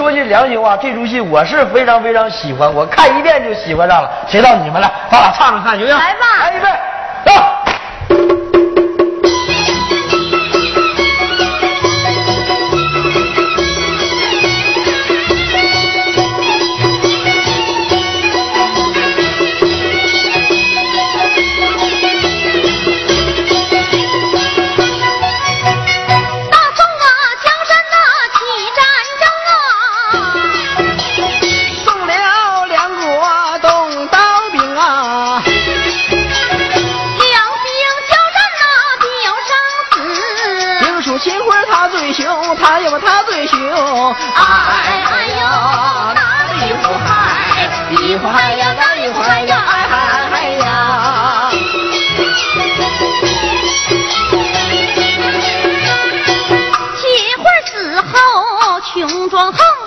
说句良心话，这出戏我是非常非常喜欢，我看一遍就喜欢上了。谁到你们了？咱俩唱唱看行不行？来吧来预备，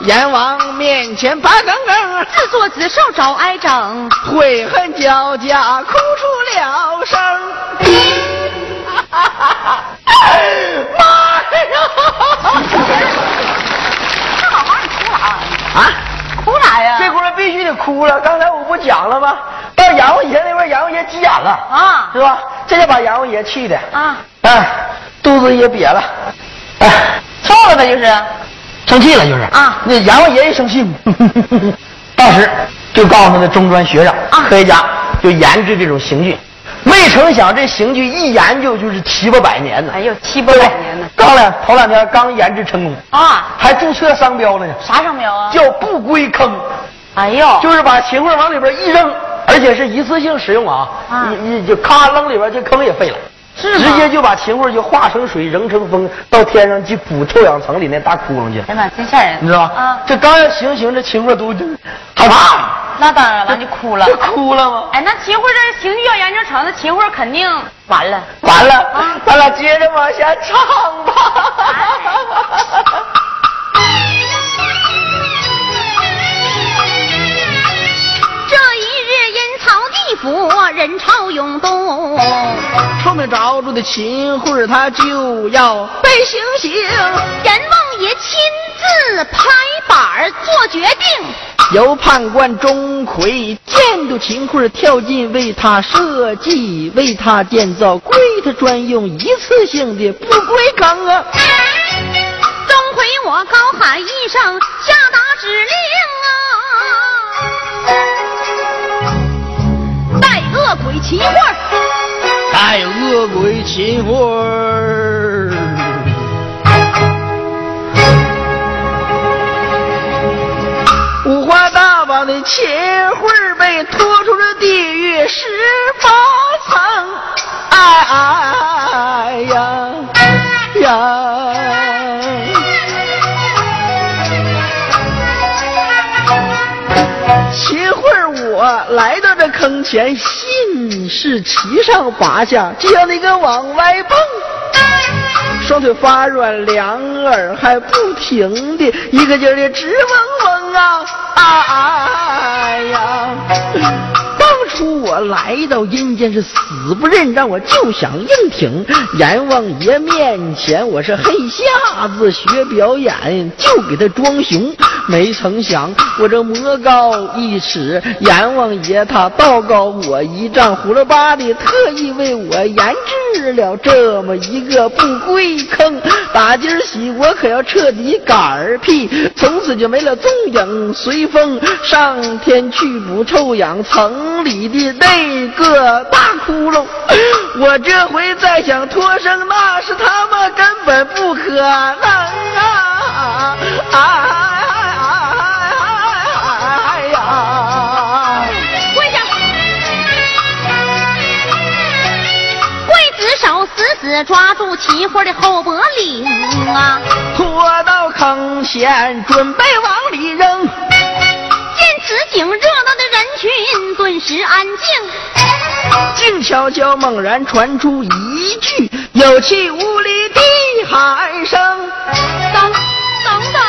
阎王面前拔梗梗，自作自受找挨整。悔恨交加，哭出了声。妈呀！好好，你哭了啊？啊，哭啥呀？这轱辘必须得哭了。刚才我不讲了吗？到阎王爷那边，阎王爷急眼了啊是吧？这就把阎王爷气的，啊，哎，肚子也瘪了，哎，臭了呗，就是。生气了就是啊那阎王爷一生气，当时就告诉他的中专学长、啊科学家，就研制这种刑具。未成想这刑具一研究就是七八百年呢，哎呦，七八百年呢。刚两头两天刚研制成功，啊，还注册商标了呢，啥商标啊？叫不归坑。哎呦，就是把秦桧往里边一扔，而且是一次性使用啊，啊一一就咔扔里边，这坑也废了。是直接就把秦桧就化成水，扔成风，到天上去补臭氧层里那大窟窿去，哎呀妈，真吓人！你知道吗？啊，这刚要行刑，这秦桧都害怕，那当然了，就哭了这。哭了吗？哎，那秦桧这刑具要研究成，那秦桧肯定完了。完了，啊咱俩接着往下唱吧。府，人潮涌动。臭名昭著的秦桧，他就要被行刑。阎王爷亲自拍板儿做决定，由判官钟馗监督秦桧跳进为他设计、为他建造归他专用、一次性的不归坑啊！钟馗我高喊一声，恶鬼秦桧儿，带恶鬼秦桧儿。五花大绑的秦桧儿被拖出了地狱十八层，哎哎呀呀！生前，信是七上八下，就像那个往外蹦。双腿发软，两耳还不停的一个劲儿的直嗡嗡啊！啊哎呀！我来到阴间是死不认，账我就想硬挺。阎王爷面前我是黑瞎子学表演，就给他装熊。没曾想我这魔高一尺，阎王爷他道高我一丈，胡了吧的特意为我研制了这么一个不归坑。打今儿起我可要彻底嗝屁，从此就没了踪影，随风上天去补臭氧层里的那个大窟窿。我这回再想脱身，那是他妈根本不可能啊！哎呀！跪下！刽子手死死抓住秦桧的后脖领啊！拖到坑前，准备往里扔。见此景，热闹的人群顿时安静。静悄悄，猛然传出一句有气无力的喊声。等等等！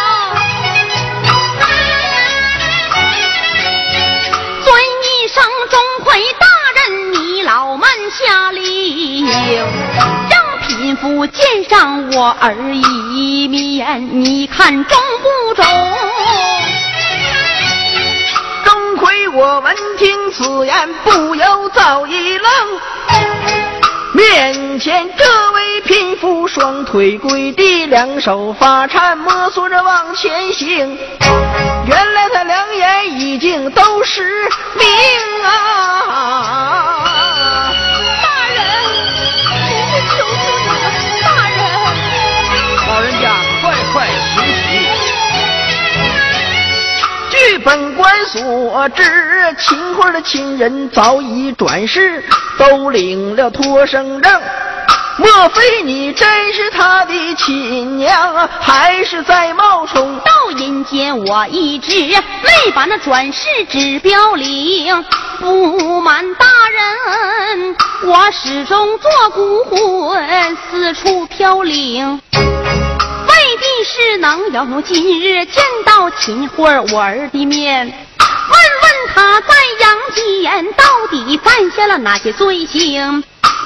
尊一声钟馗大人，你老慢下令，让贫妇见上我儿一面，你看中不中？我闻听此言，不由早一愣。面前这位贫妇，双腿跪地，两手发颤，摸索着往前行。原来他两眼已经都是明啊！本官所知，秦桧的亲人早已转世，都领了脱生证。莫非你真是他的亲娘？还是在冒充？到阴间我一直没把那转世指标领。不瞒大人，我始终做孤魂，四处飘零。未必是能有今日见到秦桧我儿的面，问问他在阳间到底犯下了哪些罪行？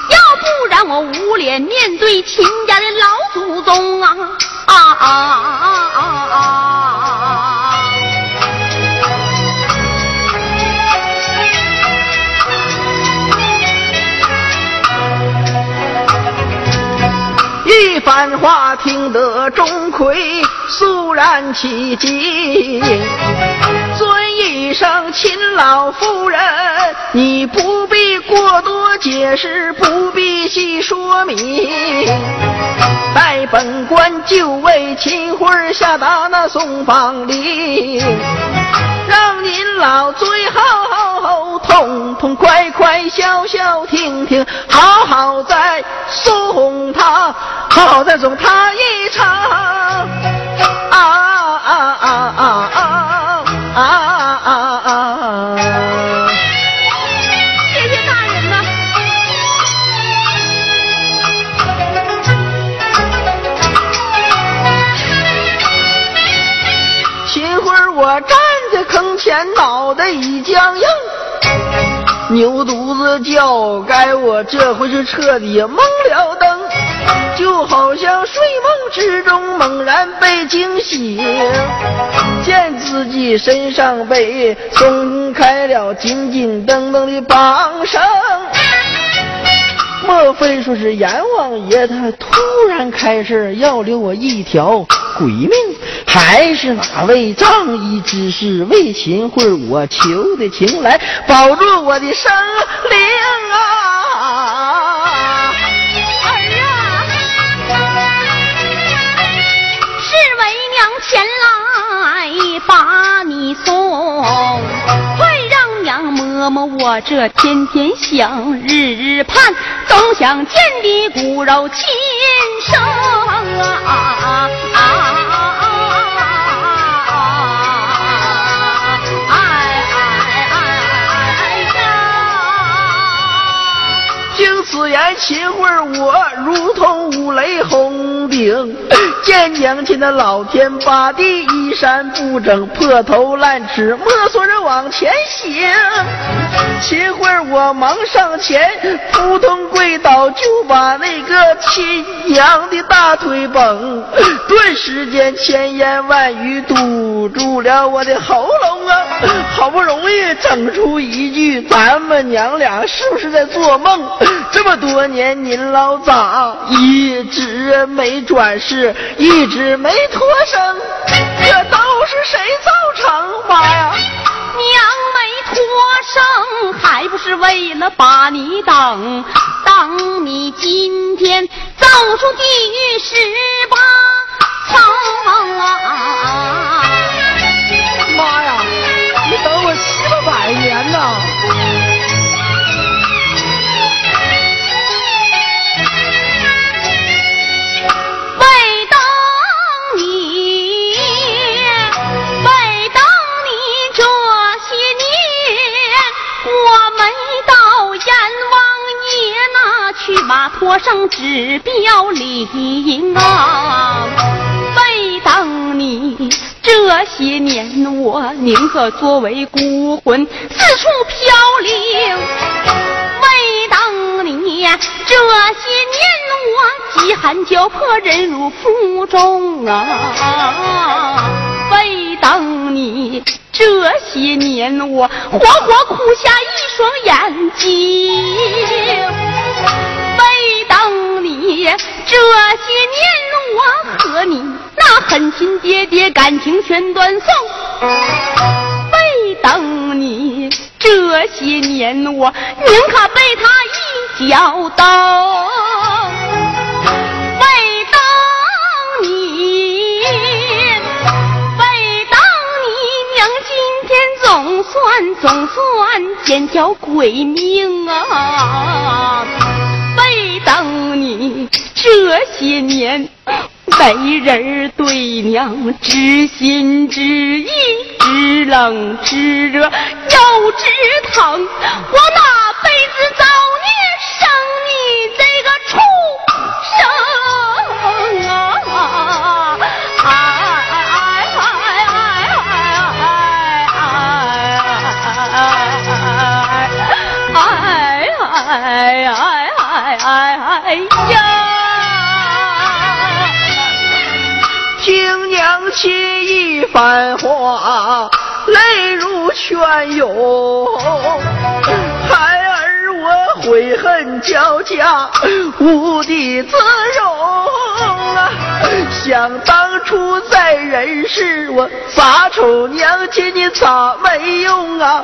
要不然我无脸面对秦家的老祖宗啊啊啊啊啊啊！一番话听得钟馗肃然起敬，尊一声秦老夫人，你不必过多解释，不必细说明。待本官就为秦桧下达那送访令，让您老最后后痛痛快快、消消停停，好好再送他，好好再送他一场。啊啊啊啊啊啊啊啊！谢谢大人呐、秦桧，我站在坑前，脑袋已僵硬，牛犊子叫该我这回是彻底蒙了灯，就好像睡梦之中猛然被惊醒，见自己身上被松开了紧紧蹬蹬的绑绳。莫非说是阎王爷他突然开始要留我一条鬼命，还是哪位仗义之士为秦桧我求的情来，保住我的生灵啊！儿啊，是为娘前来把你送，快让娘摸摸我这天天想、日日盼，总想见的骨肉亲生啊啊啊啊。此言，秦桧我如同五雷轰顶，见娘亲的老天把地衣衫不整，破头烂齿，摸索着往前行。秦桧我忙上前，扑通跪倒，就把那个亲娘的大腿绷，顿时间千言万语堵住了我的喉咙啊！好不容易整出一句，咱们娘俩是不是在做梦？这么这么多年，您老咋一直没转世，一直没脱生？这都是谁造成？妈呀！娘没脱生，还不是为了把你等？当你今天走出地狱十八层啊！妈呀！你等我七八百年呐！我上指标领啊，为等你。这些年，我宁可作为孤魂四处飘零。为等你，这些年我饥寒交迫，忍辱负重啊！为等你，这些年我活活哭瞎一双眼睛。每当你这些年我和你那狠心爹爹感情全断送，为等你这些年我宁可被他一脚蹬。为等你，为等你，娘今天总。算总算捡条鬼命啊！为等你这些年没人对娘知心知意，知冷知热又知疼，我哪辈子造孽生你这个畜生啊！哎哎哎哎哎哎哎哎哎哎呀！听娘亲一番话，泪如泉涌。孩儿悔恨交加，无地自容啊！想当初在人世，我撒丑娘亲你咋没用啊？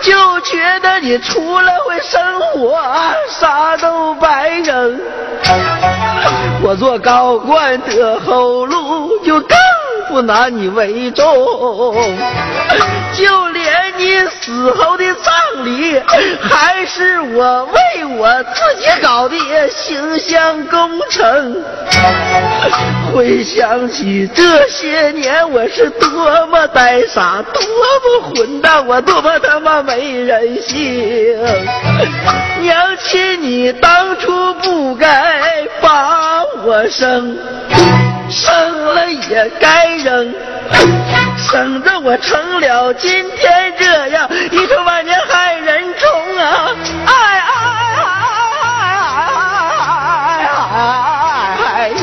就觉得你除了会生活，啥都白扔。我做高官得后路，就更不拿你为重。就连你死后的葬礼，还是我为我自己搞的形象工程。回想起这些年，我是多么呆傻，多么混蛋，我多么他妈没人性！娘亲，你当初不该把我生，生了也该扔，省得我成了今天这样一出万年害人虫啊！哎哎哎哎哎呀！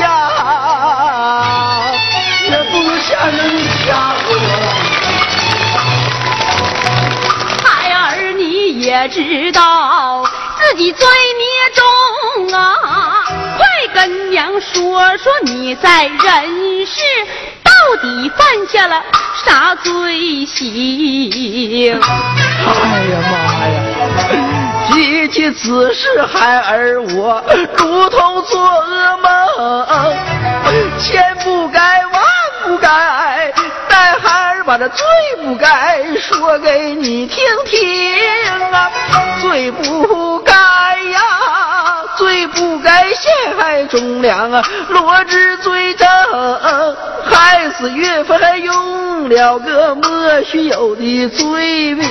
这不下能吓我。孩儿，你也知道自己罪孽娘说说你在人世到底犯下了啥罪行？哎呀妈呀！提起此事，孩儿我如同做噩梦，千不该万不该，但孩儿把这最不该说给你听听啊，最不该呀，最不该陷害忠良啊，罗织罪证，害死岳飞还用了个莫须有的罪名，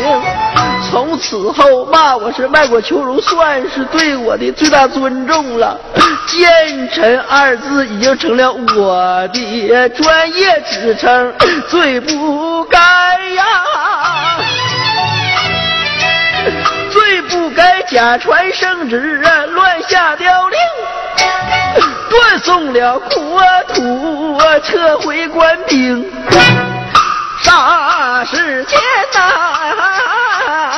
从此后骂我是卖国求荣，算是对我的最大尊重了。奸臣二字已经成了我的专业职称，最不该呀，假传圣旨啊，乱下调令。断送了国土，撤回官兵，霎时间呐啊！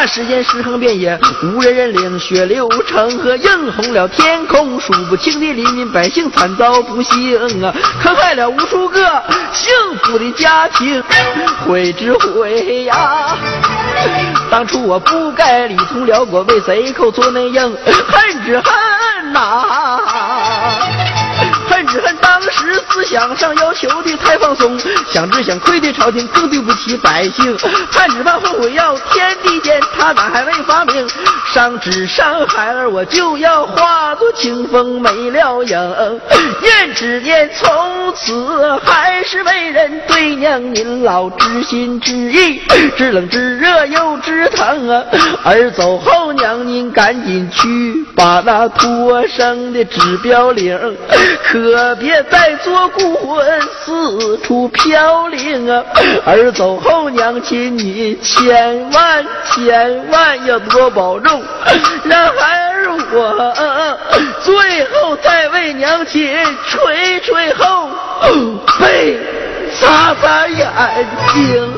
霎时间尸横遍野，无人认领，血流成河，映红了天空，数不清的黎民百姓惨遭不幸啊！坑害了无数个幸福的家庭，悔之悔呀！当初我不该理从辽国为贼寇做内应，恨之恨呐！想上要求的太放松，想只想愧对朝廷，更对不起百姓。盼只盼后悔药天地间，他咋还未发明？伤只伤孩儿，我就要化作清风没了影。念只念从此还是为人对娘您老知心知意，知冷知热又知疼啊！儿走后，娘您赶紧去把那托生的指标领，可别再做孤魂四处飘零啊！儿走后，娘亲你千万千万要多保重，让孩儿我最后再为娘亲捶捶后背。擦擦眼睛。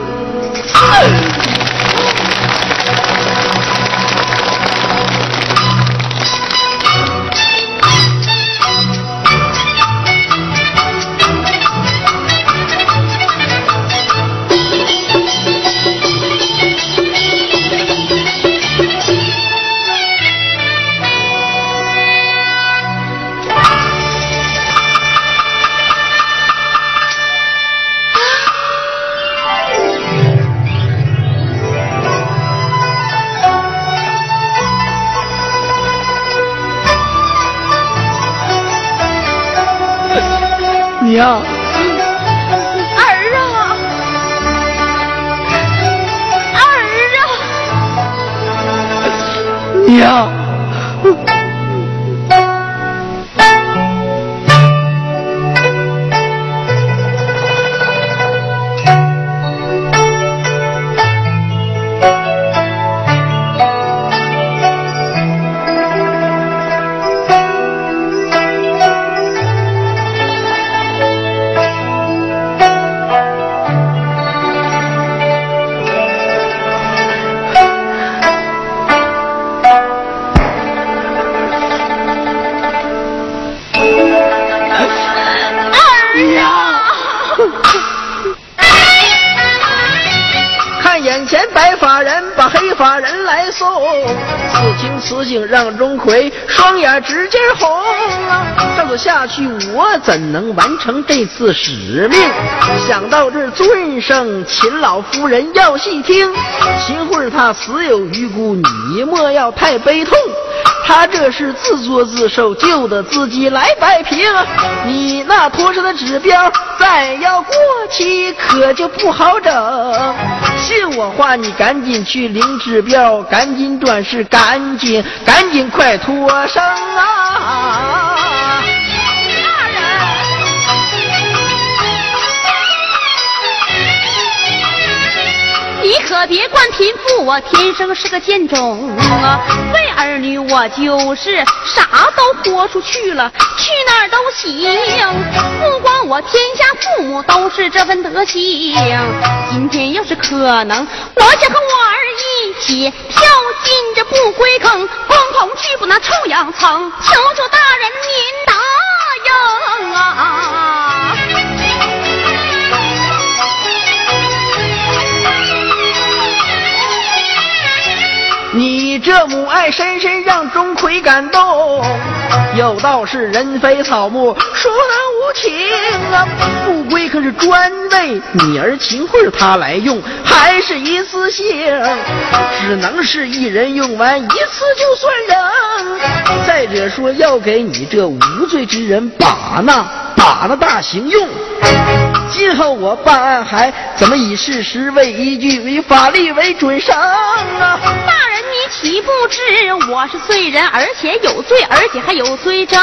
双眼直接红啊！照着下去，我怎能完成这次使命？想到这尊声，秦老夫人要细听。秦桧他死有余辜，你莫要太悲痛。他这是自作自受，就得自己来摆平。你那托上的指标再要过期，可就不好整。话，你赶紧去领指标，赶紧转世，赶紧赶紧快脱生啊！可别惯贫富，我天生是个贱种啊！为儿女，我就是啥都豁出去了，去哪儿都行。不光我，天下父母都是这份德行。今天要是可能，我想和我儿一起跳进这不归坑，共同去捕那臭氧层。求求大人您答应啊！你这母爱深深让钟馗感动，有道是人非草木，孰能无情啊？不归可是专为你儿秦桧他来用，还是一次性，只能是一人用完一次就算扔。再者说要给你这无罪之人把那把那大刑用，今后我办案还怎么以事实为依据，以法律为准绳啊？大人。岂不知我是罪人，而且有罪，而且还有罪证。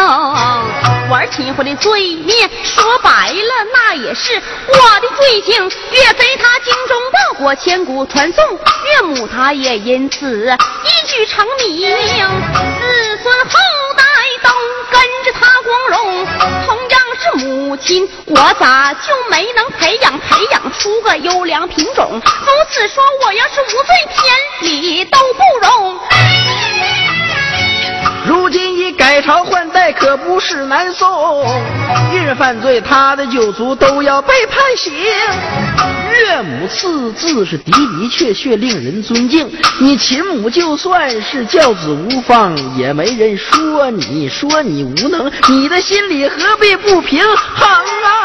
玩秦桧的罪孽，说白了那也是我的罪行。岳飞他精忠报国，千古传颂；岳母她也因此一举成名，子孙后代都跟着他光荣。同是母亲，我咋就没能培养培养出个优良品种？如此说，我要是无罪，天理都不。容。如今已改朝换代，可不是南宋。一人犯罪，他的九族都要被判刑。岳母赐字是的的确确令人尊敬。你秦母就算是教子无方，也没人说你说你无能。你的心里何必不平衡啊？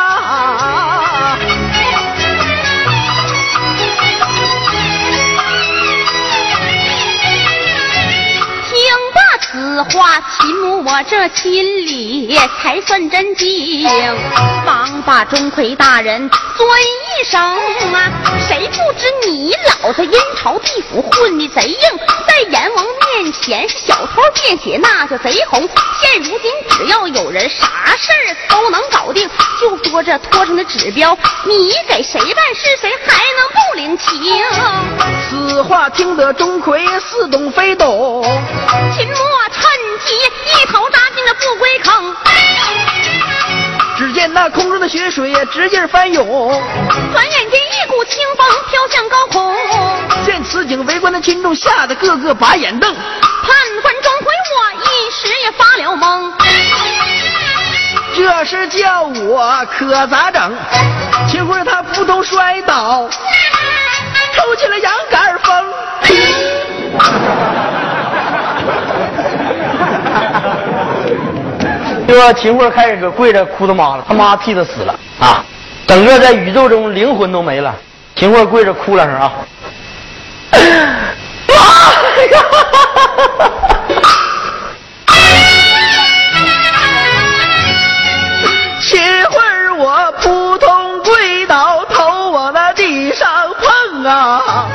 此话，秦母我这心里才算真经。忙把钟馗大人尊一声啊！谁不知你老子阴曹地府混的贼硬，在阎王面前是小偷见血那叫贼红。现如今只要有人啥事儿都能搞定，就说这托上的指标，你给谁办事谁还能不领情？此话听得钟馗似懂非懂，秦末趁机一头扎进了不归坑。只见那空中的雪水直劲翻涌，转眼间一股清风飘向高空。见此景，围观的群众吓得个个把眼瞪。判官钟馗，我一时也发了懵。这事叫我可咋整？秦桧他扑通摔倒，抽起了羊杆风。说秦桧开始跪着哭他妈了，他妈替他死了啊！整个在宇宙中灵魂都没了。秦桧跪着哭两声啊！妈呀！秦桧我扑通跪倒，头往那地上碰啊！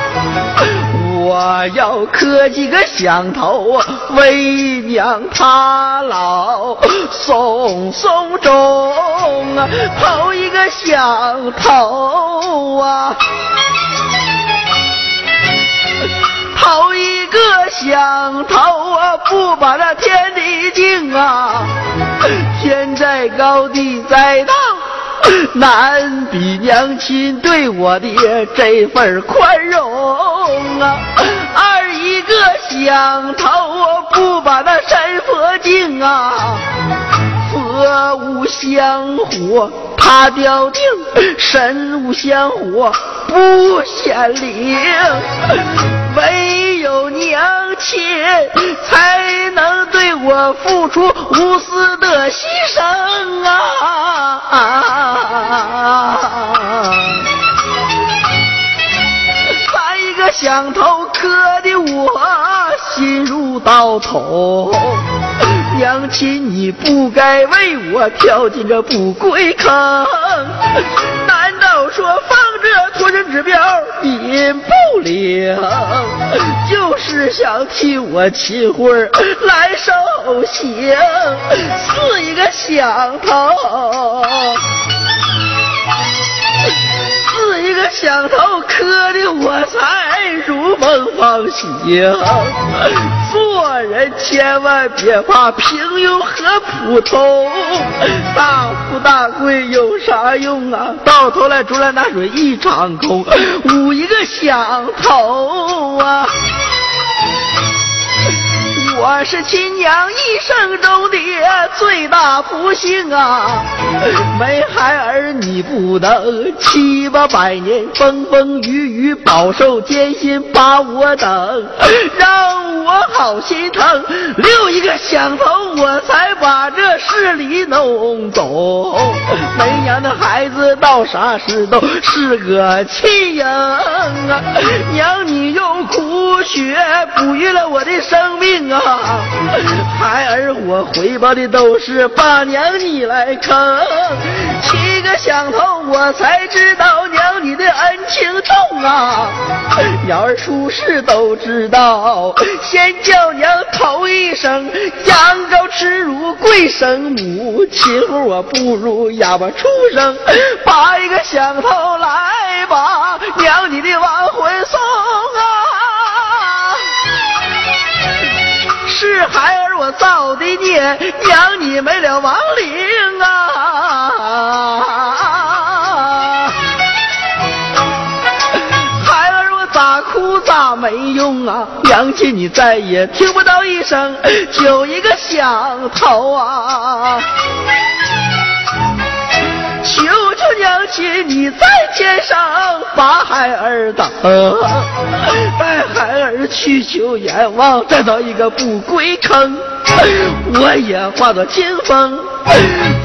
我要磕几个响头，为娘她老送送终啊！头一个响头啊！头一个响头啊，不把那天地敬啊，天在高地在大，难比娘亲对我的这份宽容啊。二一个响头啊，不把那山佛敬啊，佛无香火他掉定，神无香火不显灵。唯有娘亲才能对我付出无私的牺牲啊！想头磕的我心如刀捅，娘亲你不该为我跳进这不归坑，难道说放这脱身指标引不了？就是想替我秦桧来受刑，四一个响头。个响头磕的我才如梦方醒。做人千万别怕平庸和普通，大富大贵有啥用啊？到头来竹篮打水一场空。捂一个响头啊！我是亲娘一生中的最大不幸啊！没孩儿你不能七八百年风风雨雨饱受艰辛把我等，让我好心疼。六一个响头我才把这事理弄懂。没娘的孩子到啥时都是个弃婴啊！娘你用苦血哺育了我的生命啊！孩儿我回报的都是把娘你来坑，七个响头我才知道娘你的恩情重啊！鸟儿出世都知道，先叫娘头一声，羊羔耻辱贵生母，秦桧我不如哑巴出生，拔一个响头来把娘你的亡魂送是孩儿我造的孽，养你没了亡灵啊！孩儿我咋哭咋没用啊！娘亲你再也听不到一声，就一个响头啊！娘亲，你在天上把孩儿等，带孩儿去求阎王，再造一个不归坑。我也化作清风，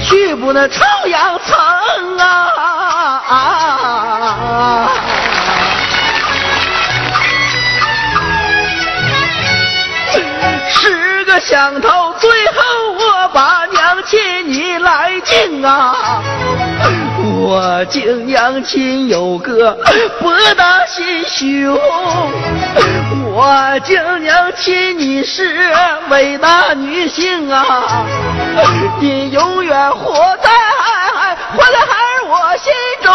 去不那朝阳城啊！十个响头，最后我把娘亲你来敬啊！我敬娘亲有个博大心胸，我敬娘亲你是伟大女性啊！你永远活在活在孩儿我心中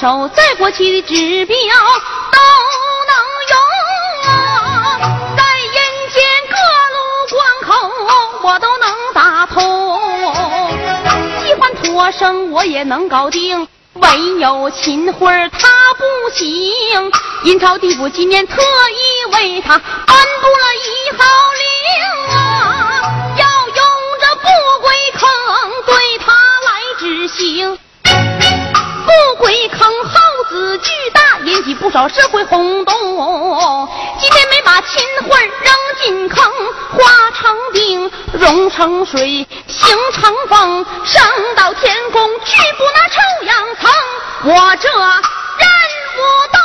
手，在过去的指标都能用啊，在人间各路关口我都能打通。喜欢托生我也能搞定，唯有秦桧他不行。阴曹地府今年特意为他颁布了一号令啊，要用这不归坑对他来执行。成耗子巨大，引起不少社会轰动。今天没把秦桧扔进坑，化成冰，融成水，形成风，升到天宫去补那臭氧层。我这任务都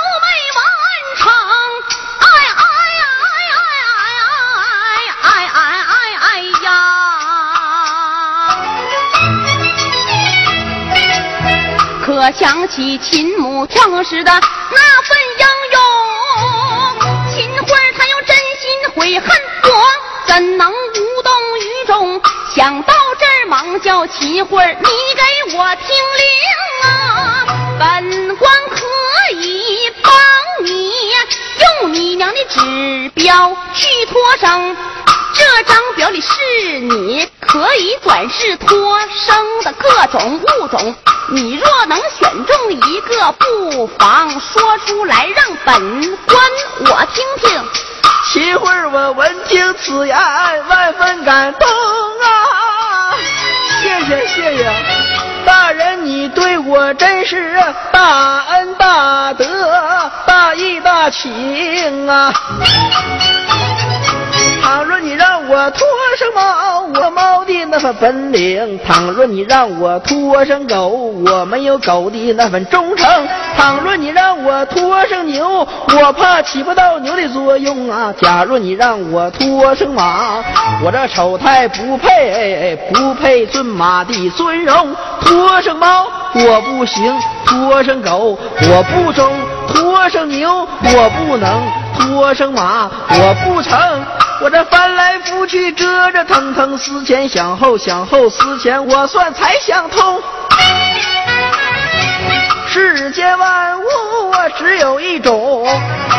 我！想起秦母创世的那份英勇，秦桧他要真心悔恨，我怎能无动于衷？想到这儿，忙叫秦桧，你给我听令啊！本官可以帮你用你娘的指标去脱生。这张表里是你可以转世托生的各种物种，你若能选中一个，不妨说出来，让本官我听听。秦桧，我闻听此言，万分感动啊！谢谢谢谢，大人你对我真是大恩大德、大义大情啊！倘若你让我脱生猫，我猫的那份本领；倘若你让我脱生狗，我没有狗的那份忠诚；倘若你让我脱生牛，我怕起不到牛的作用啊！假如你让我脱生马，我这丑态不配，不配尊马的尊荣；脱生猫我不行，脱生狗我不中，脱生牛我不能，脱生马我不成。我这翻来覆去，折折腾腾，思前想后，想后思前，我算才想通。世间万物我只有一种，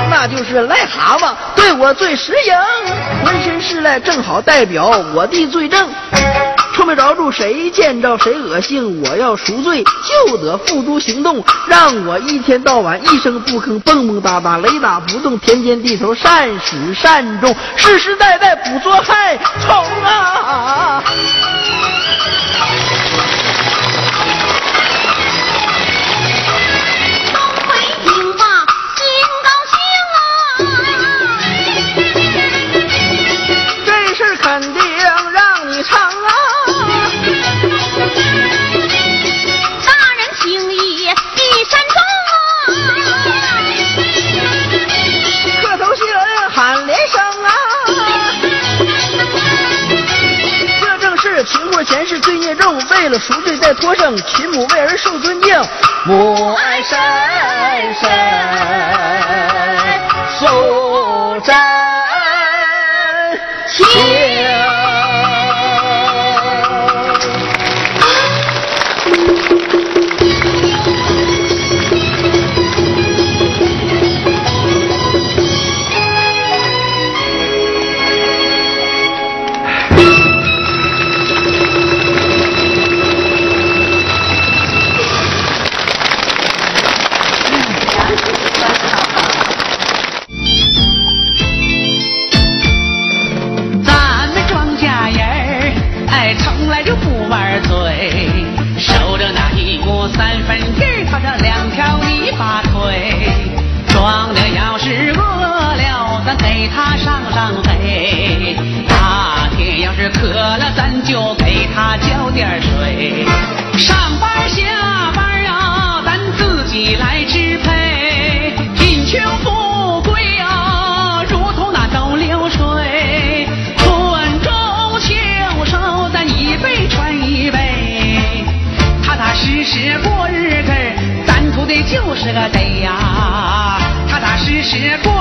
那就是癞蛤蟆，对我最适应，浑身是癞，正好代表我的罪证。没着住谁见着谁恶心，我要赎罪就得付诸行动，让我一天到晚一声不吭，蹦蹦哒哒，雷打不动，田间地头善始善终，世世代代捕捉害虫啊！了赎罪再脱生，秦母为儿受尊敬，母爱深深受真情。这个得呀，踏踏实实过